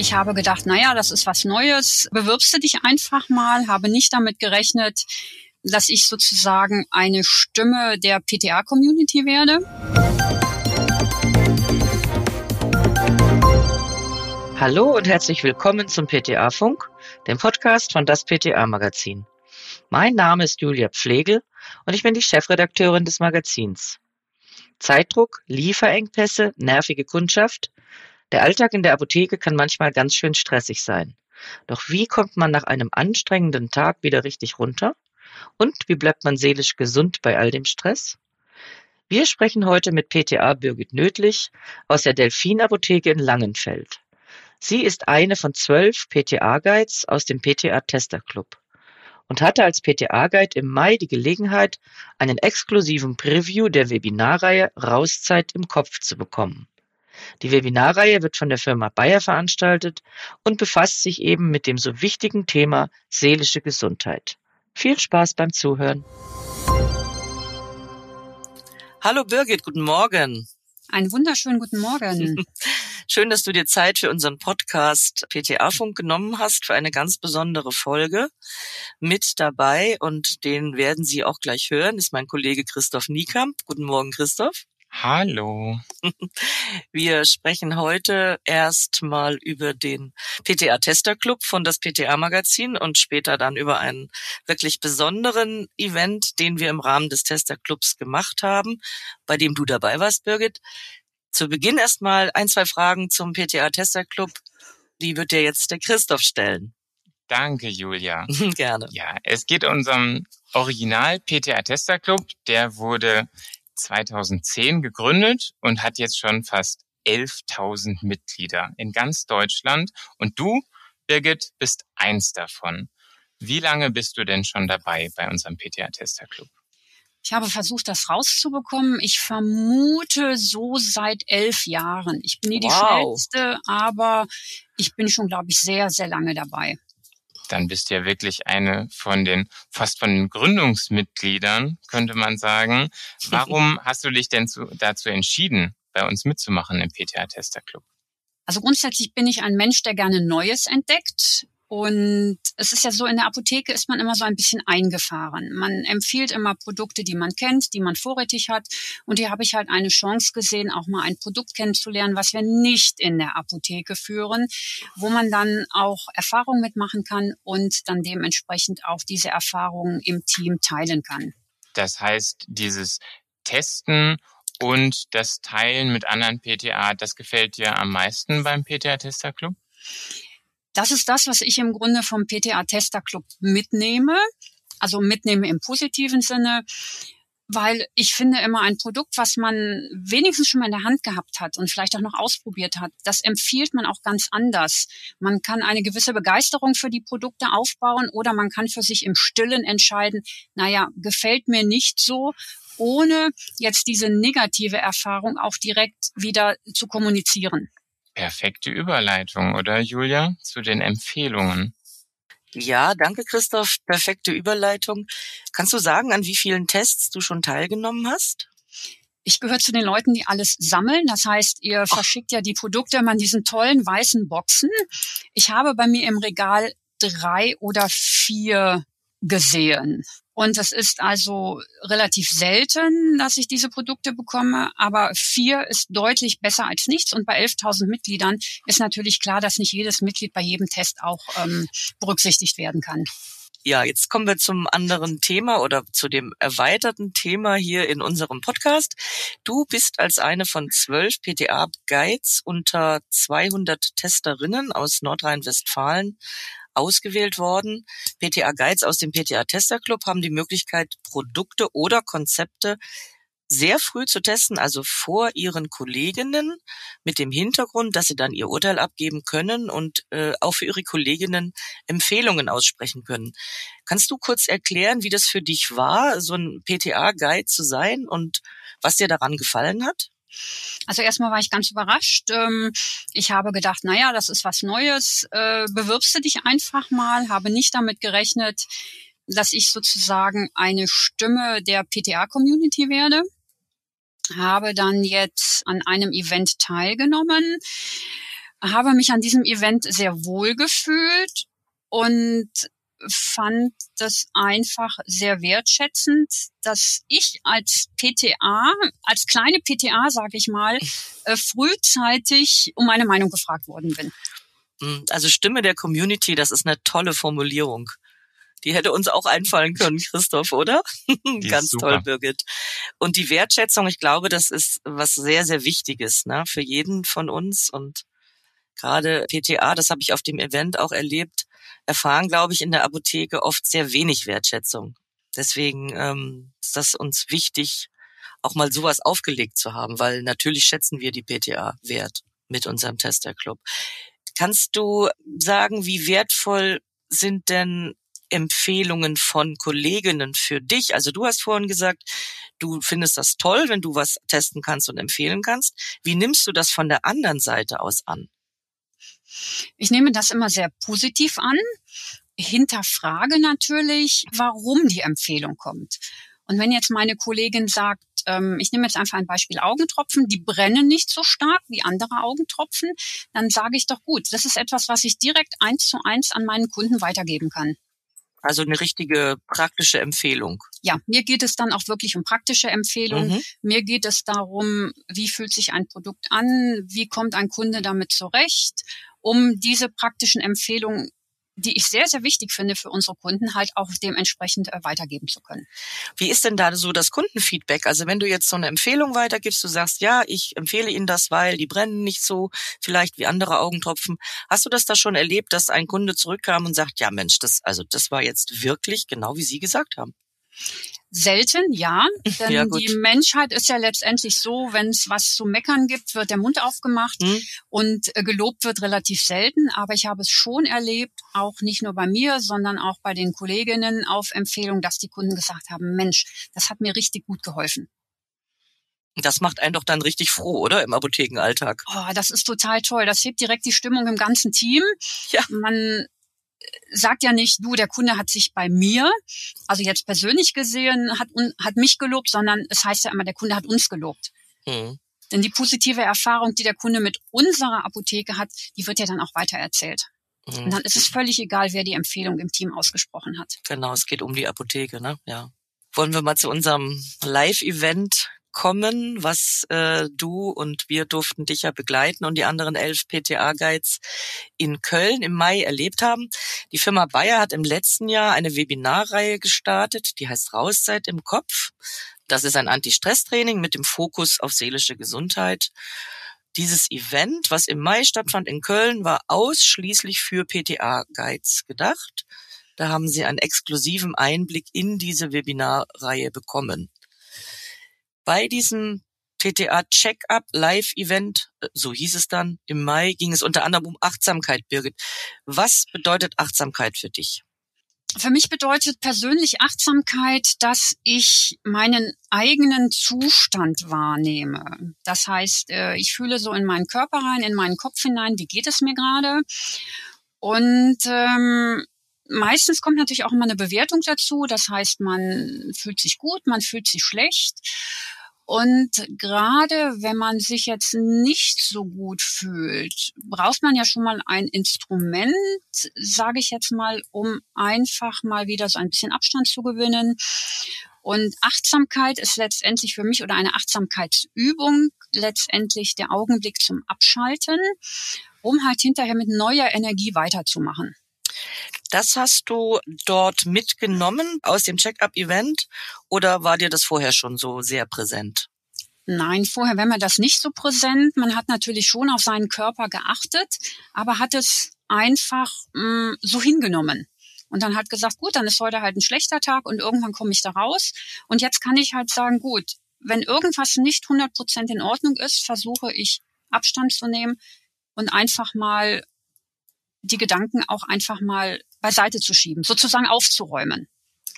Ich habe gedacht, naja, das ist was Neues. Bewirbst du dich einfach mal, habe nicht damit gerechnet, dass ich sozusagen eine Stimme der PTA-Community werde. Hallo und herzlich willkommen zum PTA-Funk, dem Podcast von das PTA-Magazin. Mein Name ist Julia Pflegel und ich bin die Chefredakteurin des Magazins. Zeitdruck, Lieferengpässe, nervige Kundschaft. Der Alltag in der Apotheke kann manchmal ganz schön stressig sein. Doch wie kommt man nach einem anstrengenden Tag wieder richtig runter? Und wie bleibt man seelisch gesund bei all dem Stress? Wir sprechen heute mit PTA Birgit Nödlich aus der Delfin Apotheke in Langenfeld. Sie ist eine von zwölf PTA-Guides aus dem PTA-Tester-Club und hatte als PTA-Guide im Mai die Gelegenheit, einen exklusiven Preview der Webinarreihe Rauszeit im Kopf zu bekommen. Die Webinarreihe wird von der Firma Bayer veranstaltet und befasst sich eben mit dem so wichtigen Thema seelische Gesundheit. Viel Spaß beim Zuhören. Hallo Birgit, guten Morgen. Einen wunderschönen guten Morgen. Schön, dass du dir Zeit für unseren Podcast PTA Funk genommen hast für eine ganz besondere Folge. Mit dabei und den werden Sie auch gleich hören, ist mein Kollege Christoph Niekamp. Guten Morgen, Christoph. Hallo. Wir sprechen heute erstmal über den PTA Tester Club von das PTA Magazin und später dann über einen wirklich besonderen Event, den wir im Rahmen des Tester Clubs gemacht haben, bei dem du dabei warst, Birgit. Zu Beginn erstmal ein, zwei Fragen zum PTA Tester Club. Die wird dir jetzt der Christoph stellen. Danke, Julia. Gerne. Ja, es geht um unseren Original PTA Tester Club. Der wurde 2010 gegründet und hat jetzt schon fast 11.000 Mitglieder in ganz Deutschland. Und du, Birgit, bist eins davon. Wie lange bist du denn schon dabei bei unserem PTA Tester Club? Ich habe versucht, das rauszubekommen. Ich vermute so seit elf Jahren. Ich bin nie wow. die schnellste, aber ich bin schon, glaube ich, sehr, sehr lange dabei. Dann bist du ja wirklich eine von den, fast von den Gründungsmitgliedern, könnte man sagen. Warum hast du dich denn zu, dazu entschieden, bei uns mitzumachen im PTA Tester Club? Also grundsätzlich bin ich ein Mensch, der gerne Neues entdeckt. Und es ist ja so, in der Apotheke ist man immer so ein bisschen eingefahren. Man empfiehlt immer Produkte, die man kennt, die man vorrätig hat. Und hier habe ich halt eine Chance gesehen, auch mal ein Produkt kennenzulernen, was wir nicht in der Apotheke führen, wo man dann auch Erfahrungen mitmachen kann und dann dementsprechend auch diese Erfahrungen im Team teilen kann. Das heißt, dieses Testen und das Teilen mit anderen PTA, das gefällt dir am meisten beim PTA Tester Club? Das ist das, was ich im Grunde vom PTA Tester Club mitnehme. Also mitnehme im positiven Sinne, weil ich finde immer ein Produkt, was man wenigstens schon mal in der Hand gehabt hat und vielleicht auch noch ausprobiert hat, das empfiehlt man auch ganz anders. Man kann eine gewisse Begeisterung für die Produkte aufbauen oder man kann für sich im Stillen entscheiden, naja, gefällt mir nicht so, ohne jetzt diese negative Erfahrung auch direkt wieder zu kommunizieren. Perfekte Überleitung, oder Julia, zu den Empfehlungen. Ja, danke Christoph. Perfekte Überleitung. Kannst du sagen, an wie vielen Tests du schon teilgenommen hast? Ich gehöre zu den Leuten, die alles sammeln. Das heißt, ihr Ach. verschickt ja die Produkte immer in diesen tollen weißen Boxen. Ich habe bei mir im Regal drei oder vier gesehen. Und es ist also relativ selten, dass ich diese Produkte bekomme, aber vier ist deutlich besser als nichts. Und bei 11.000 Mitgliedern ist natürlich klar, dass nicht jedes Mitglied bei jedem Test auch ähm, berücksichtigt werden kann. Ja, jetzt kommen wir zum anderen Thema oder zu dem erweiterten Thema hier in unserem Podcast. Du bist als eine von zwölf PTA-Guides unter 200 Testerinnen aus Nordrhein-Westfalen ausgewählt worden. PTA Guides aus dem PTA Tester Club haben die Möglichkeit, Produkte oder Konzepte sehr früh zu testen, also vor ihren Kolleginnen, mit dem Hintergrund, dass sie dann ihr Urteil abgeben können und äh, auch für ihre Kolleginnen Empfehlungen aussprechen können. Kannst du kurz erklären, wie das für dich war, so ein PTA-Guide zu sein und was dir daran gefallen hat? Also erstmal war ich ganz überrascht. Ähm, ich habe gedacht, naja, das ist was Neues. Äh, bewirbst du dich einfach mal, habe nicht damit gerechnet, dass ich sozusagen eine Stimme der PTA-Community werde. Habe dann jetzt an einem Event teilgenommen habe mich an diesem Event sehr wohl gefühlt und fand das einfach sehr wertschätzend, dass ich als PTA, als kleine PTA, sage ich mal, äh, frühzeitig um meine Meinung gefragt worden bin. Hm, also Stimme der Community, das ist eine tolle Formulierung. Die hätte uns auch einfallen können, Christoph, oder? Ganz toll, Birgit. Und die Wertschätzung, ich glaube, das ist was sehr, sehr Wichtiges ne, für jeden von uns. Und gerade PTA, das habe ich auf dem Event auch erlebt, erfahren, glaube ich, in der Apotheke oft sehr wenig Wertschätzung. Deswegen ähm, ist das uns wichtig, auch mal sowas aufgelegt zu haben, weil natürlich schätzen wir die PTA wert mit unserem Testerclub. Kannst du sagen, wie wertvoll sind denn Empfehlungen von Kolleginnen für dich? Also du hast vorhin gesagt, du findest das toll, wenn du was testen kannst und empfehlen kannst. Wie nimmst du das von der anderen Seite aus an? Ich nehme das immer sehr positiv an, hinterfrage natürlich, warum die Empfehlung kommt. Und wenn jetzt meine Kollegin sagt, ähm, ich nehme jetzt einfach ein Beispiel Augentropfen, die brennen nicht so stark wie andere Augentropfen, dann sage ich doch gut, das ist etwas, was ich direkt eins zu eins an meinen Kunden weitergeben kann. Also eine richtige praktische Empfehlung. Ja, mir geht es dann auch wirklich um praktische Empfehlungen. Mhm. Mir geht es darum, wie fühlt sich ein Produkt an, wie kommt ein Kunde damit zurecht, um diese praktischen Empfehlungen die ich sehr, sehr wichtig finde für unsere Kunden, halt auch dementsprechend äh, weitergeben zu können. Wie ist denn da so das Kundenfeedback? Also wenn du jetzt so eine Empfehlung weitergibst, du sagst, ja, ich empfehle Ihnen das, weil die brennen nicht so vielleicht wie andere Augentropfen. Hast du das da schon erlebt, dass ein Kunde zurückkam und sagt, ja Mensch, das, also das war jetzt wirklich genau wie Sie gesagt haben? Selten, ja. Denn ja, die Menschheit ist ja letztendlich so, wenn es was zu meckern gibt, wird der Mund aufgemacht mhm. und äh, gelobt wird relativ selten. Aber ich habe es schon erlebt, auch nicht nur bei mir, sondern auch bei den Kolleginnen auf Empfehlung, dass die Kunden gesagt haben, Mensch, das hat mir richtig gut geholfen. Das macht einen doch dann richtig froh, oder? Im Apothekenalltag. Oh, das ist total toll. Das hebt direkt die Stimmung im ganzen Team. Ja. Man sagt ja nicht, du, der Kunde hat sich bei mir, also jetzt persönlich gesehen, hat, hat mich gelobt, sondern es heißt ja immer, der Kunde hat uns gelobt. Mhm. Denn die positive Erfahrung, die der Kunde mit unserer Apotheke hat, die wird ja dann auch weitererzählt. Mhm. Und dann ist es völlig egal, wer die Empfehlung im Team ausgesprochen hat. Genau, es geht um die Apotheke, ne? Ja. Wollen wir mal zu unserem Live-Event kommen, was äh, du und wir durften dich ja begleiten und die anderen elf PTA-Guides in Köln im Mai erlebt haben. Die Firma Bayer hat im letzten Jahr eine Webinarreihe gestartet, die heißt Rauszeit im Kopf. Das ist ein Anti-Stress-Training mit dem Fokus auf seelische Gesundheit. Dieses Event, was im Mai stattfand in Köln, war ausschließlich für PTA-Guides gedacht. Da haben sie einen exklusiven Einblick in diese Webinarreihe bekommen. Bei diesem PTA Check-up Live-Event, äh, so hieß es dann, im Mai ging es unter anderem um Achtsamkeit, Birgit. Was bedeutet Achtsamkeit für dich? Für mich bedeutet persönlich Achtsamkeit, dass ich meinen eigenen Zustand wahrnehme. Das heißt, äh, ich fühle so in meinen Körper rein, in meinen Kopf hinein, wie geht es mir gerade? Und ähm, meistens kommt natürlich auch immer eine Bewertung dazu. Das heißt, man fühlt sich gut, man fühlt sich schlecht. Und gerade wenn man sich jetzt nicht so gut fühlt, braucht man ja schon mal ein Instrument, sage ich jetzt mal, um einfach mal wieder so ein bisschen Abstand zu gewinnen. Und Achtsamkeit ist letztendlich für mich oder eine Achtsamkeitsübung letztendlich der Augenblick zum Abschalten, um halt hinterher mit neuer Energie weiterzumachen. Das hast du dort mitgenommen aus dem Check-up-Event oder war dir das vorher schon so sehr präsent? Nein, vorher wäre mir das nicht so präsent. Man hat natürlich schon auf seinen Körper geachtet, aber hat es einfach mh, mm, so hingenommen. Und dann hat gesagt, gut, dann ist heute halt ein schlechter Tag und irgendwann komme ich da raus. Und jetzt kann ich halt sagen, gut, wenn irgendwas nicht 100 Prozent in Ordnung ist, versuche ich Abstand zu nehmen und einfach mal die Gedanken auch einfach mal beiseite zu schieben, sozusagen aufzuräumen.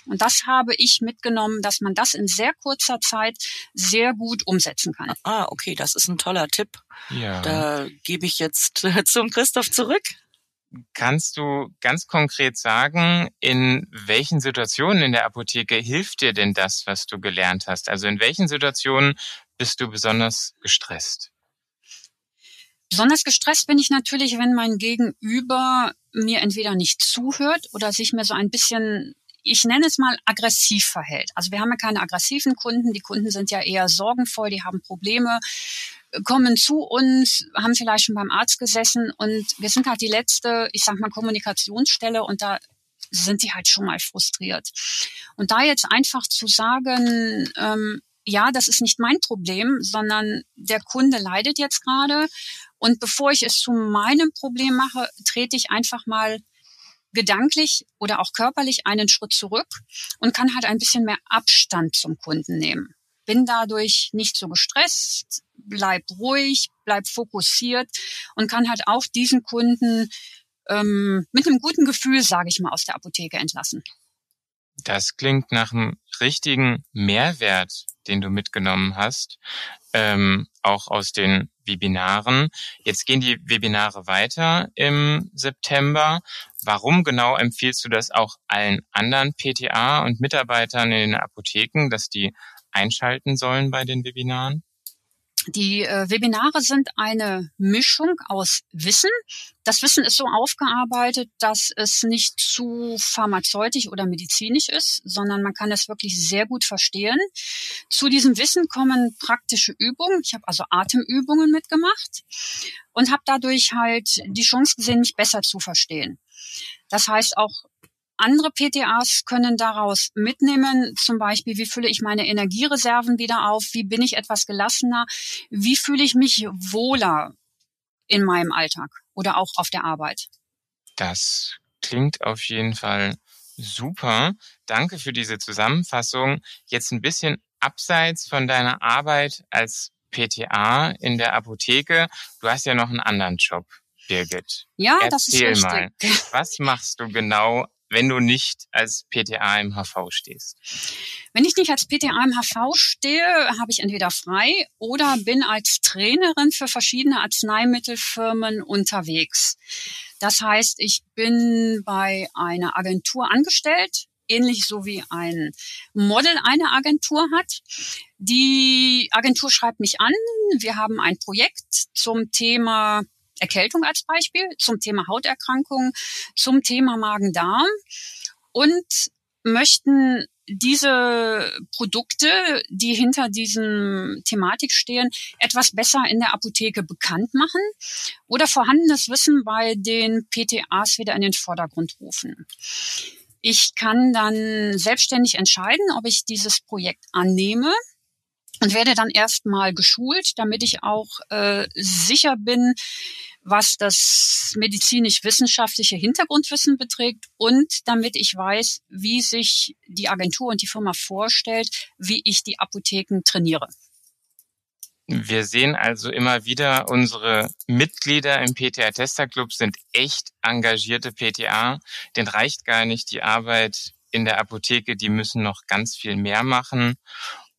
Und das habe ich mitgenommen, dass man das in sehr kurzer Zeit sehr gut umsetzen kann. Ah, okay, das ist ein toller Tipp. Ja. Da gebe ich jetzt zum Christoph zurück. Kannst du ganz konkret sagen, in welchen Situationen in der Apotheke hilft dir denn das, was du gelernt hast? Also in welchen Situationen bist du besonders gestresst? Besonders gestresst bin ich natürlich, wenn mein Gegenüber mir entweder nicht zuhört oder sich mir so ein bisschen ich nenne es mal aggressiv verhält. Also wir haben ja keine aggressiven Kunden. Die Kunden sind ja eher sorgenvoll, die haben Probleme, kommen zu uns, haben vielleicht schon beim Arzt gesessen und wir sind halt die letzte, ich sag mal, Kommunikationsstelle und da sind die halt schon mal frustriert. Und da jetzt einfach zu sagen, ähm, ja, das ist nicht mein Problem, sondern der Kunde leidet jetzt gerade. Und bevor ich es zu meinem Problem mache, trete ich einfach mal gedanklich oder auch körperlich einen Schritt zurück und kann halt ein bisschen mehr Abstand zum Kunden nehmen. Bin dadurch nicht so gestresst, bleib ruhig, bleib fokussiert und kann halt auch diesen Kunden ähm, mit einem guten Gefühl, sage ich mal, aus der Apotheke entlassen. Das klingt nach einem richtigen Mehrwert, den du mitgenommen hast, ähm, auch aus den Webinaren. Jetzt gehen die Webinare weiter im September. Warum genau empfiehlst du das auch allen anderen PTA und Mitarbeitern in den Apotheken, dass die einschalten sollen bei den Webinaren? Die äh, Webinare sind eine Mischung aus Wissen. Das Wissen ist so aufgearbeitet, dass es nicht zu pharmazeutisch oder medizinisch ist, sondern man kann es wirklich sehr gut verstehen. Zu diesem Wissen kommen praktische Übungen. Ich habe also Atemübungen mitgemacht und habe dadurch halt die Chance gesehen, mich besser zu verstehen. Das heißt auch andere PTAs können daraus mitnehmen, zum Beispiel, wie fülle ich meine Energiereserven wieder auf, wie bin ich etwas gelassener, wie fühle ich mich wohler in meinem Alltag oder auch auf der Arbeit. Das klingt auf jeden Fall super. Danke für diese Zusammenfassung. Jetzt ein bisschen abseits von deiner Arbeit als PTA in der Apotheke. Du hast ja noch einen anderen Job. Birgit. Ja, Erzähl das ist richtig. mal, was machst du genau wenn du nicht als PTA im HV stehst? Wenn ich nicht als PTA im HV stehe, habe ich entweder frei oder bin als Trainerin für verschiedene Arzneimittelfirmen unterwegs. Das heißt, ich bin bei einer Agentur angestellt, ähnlich so wie ein Model eine Agentur hat. Die Agentur schreibt mich an. Wir haben ein Projekt zum Thema Erkältung als Beispiel, zum Thema Hauterkrankungen, zum Thema Magen-Darm und möchten diese Produkte, die hinter diesem Thematik stehen, etwas besser in der Apotheke bekannt machen oder vorhandenes Wissen bei den PTAs wieder in den Vordergrund rufen. Ich kann dann selbstständig entscheiden, ob ich dieses Projekt annehme und werde dann erstmal geschult, damit ich auch äh, sicher bin, was das medizinisch-wissenschaftliche Hintergrundwissen beträgt und damit ich weiß, wie sich die Agentur und die Firma vorstellt, wie ich die Apotheken trainiere. Wir sehen also immer wieder, unsere Mitglieder im PTA Tester Club sind echt engagierte PTA. Den reicht gar nicht die Arbeit in der Apotheke, die müssen noch ganz viel mehr machen.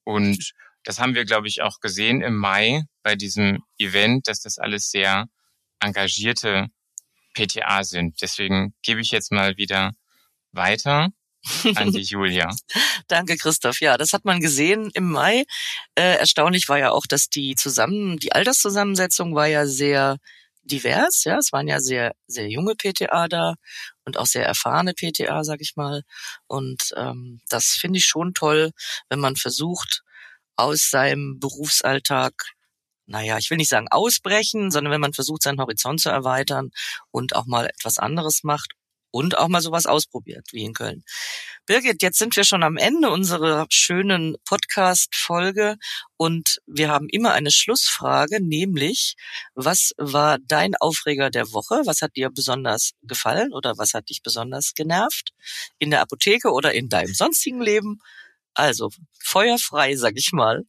Und das haben wir, glaube ich, auch gesehen im Mai bei diesem Event, dass das alles sehr engagierte PTA sind. Deswegen gebe ich jetzt mal wieder weiter an die Julia. Danke, Christoph. Ja, das hat man gesehen im Mai. Äh, erstaunlich war ja auch, dass die zusammen, die Alterszusammensetzung war ja sehr divers. Ja, es waren ja sehr, sehr junge PTA da und auch sehr erfahrene PTA, sag ich mal. Und ähm, das finde ich schon toll, wenn man versucht, aus seinem Berufsalltag naja, ich will nicht sagen ausbrechen, sondern wenn man versucht, seinen Horizont zu erweitern und auch mal etwas anderes macht und auch mal sowas ausprobiert, wie in Köln. Birgit, jetzt sind wir schon am Ende unserer schönen Podcast-Folge und wir haben immer eine Schlussfrage, nämlich, was war dein Aufreger der Woche? Was hat dir besonders gefallen oder was hat dich besonders genervt? In der Apotheke oder in deinem sonstigen Leben? Also, feuerfrei, sag ich mal.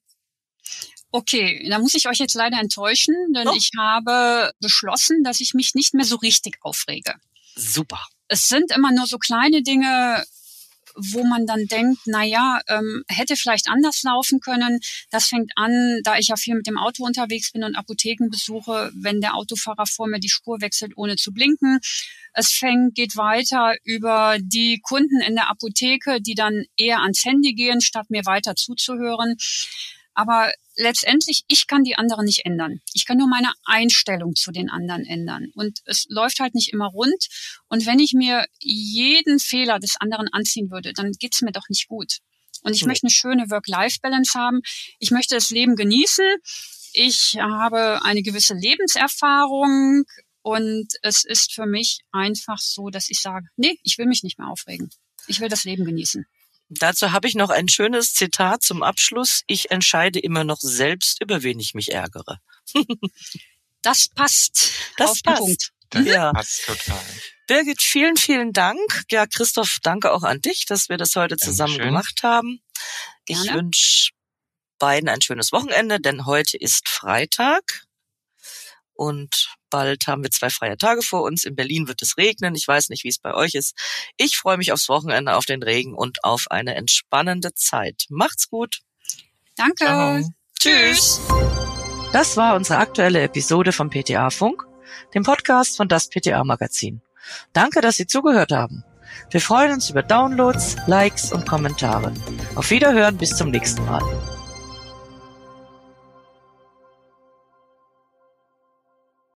Okay, da muss ich euch jetzt leider enttäuschen, denn Oh. ich habe beschlossen, dass ich mich nicht mehr so richtig aufrege. Super. Es sind immer nur so kleine Dinge, wo man dann denkt, na ja, ähm, hätte vielleicht anders laufen können. Das fängt an, da ich ja viel mit dem Auto unterwegs bin und Apotheken besuche, wenn der Autofahrer vor mir die Spur wechselt, ohne zu blinken. Es fängt, geht weiter über die Kunden in der Apotheke, die dann eher ans Handy gehen, statt mir weiter zuzuhören. Aber letztendlich, ich kann die anderen nicht ändern. Ich kann nur meine Einstellung zu den anderen ändern. Und es läuft halt nicht immer rund. Und wenn ich mir jeden Fehler des anderen anziehen würde, dann geht's mir doch nicht gut. Und ich mhm. möchte eine schöne Work-Life-Balance haben. Ich möchte das Leben genießen. Ich habe eine gewisse Lebenserfahrung und es ist für mich einfach so, dass ich sage, nee, ich will mich nicht mehr aufregen. Ich will das Leben genießen. Dazu habe ich noch ein schönes Zitat zum Abschluss. Ich entscheide immer noch selbst, über wen ich mich ärgere. das passt. Das auf passt. Den Punkt. Das ja. passt total. Birgit, vielen, vielen Dank. Ja, Christoph, danke auch an dich, dass wir das heute zusammen Dankeschön. gemacht haben. Ich wünsche beiden ein schönes Wochenende, denn heute ist Freitag und bald haben wir zwei freie Tage vor uns. In Berlin wird es regnen. Ich weiß nicht, wie es bei euch ist. Ich freue mich aufs Wochenende, auf den Regen und auf eine entspannende Zeit. Macht's gut. Danke. Ciao. Tschüss. Das war unsere aktuelle Episode vom PTA Funk, dem Podcast von das PTA Magazin. Danke, dass Sie zugehört haben. Wir freuen uns über Downloads, Likes und Kommentare. Auf Wiederhören bis zum nächsten Mal.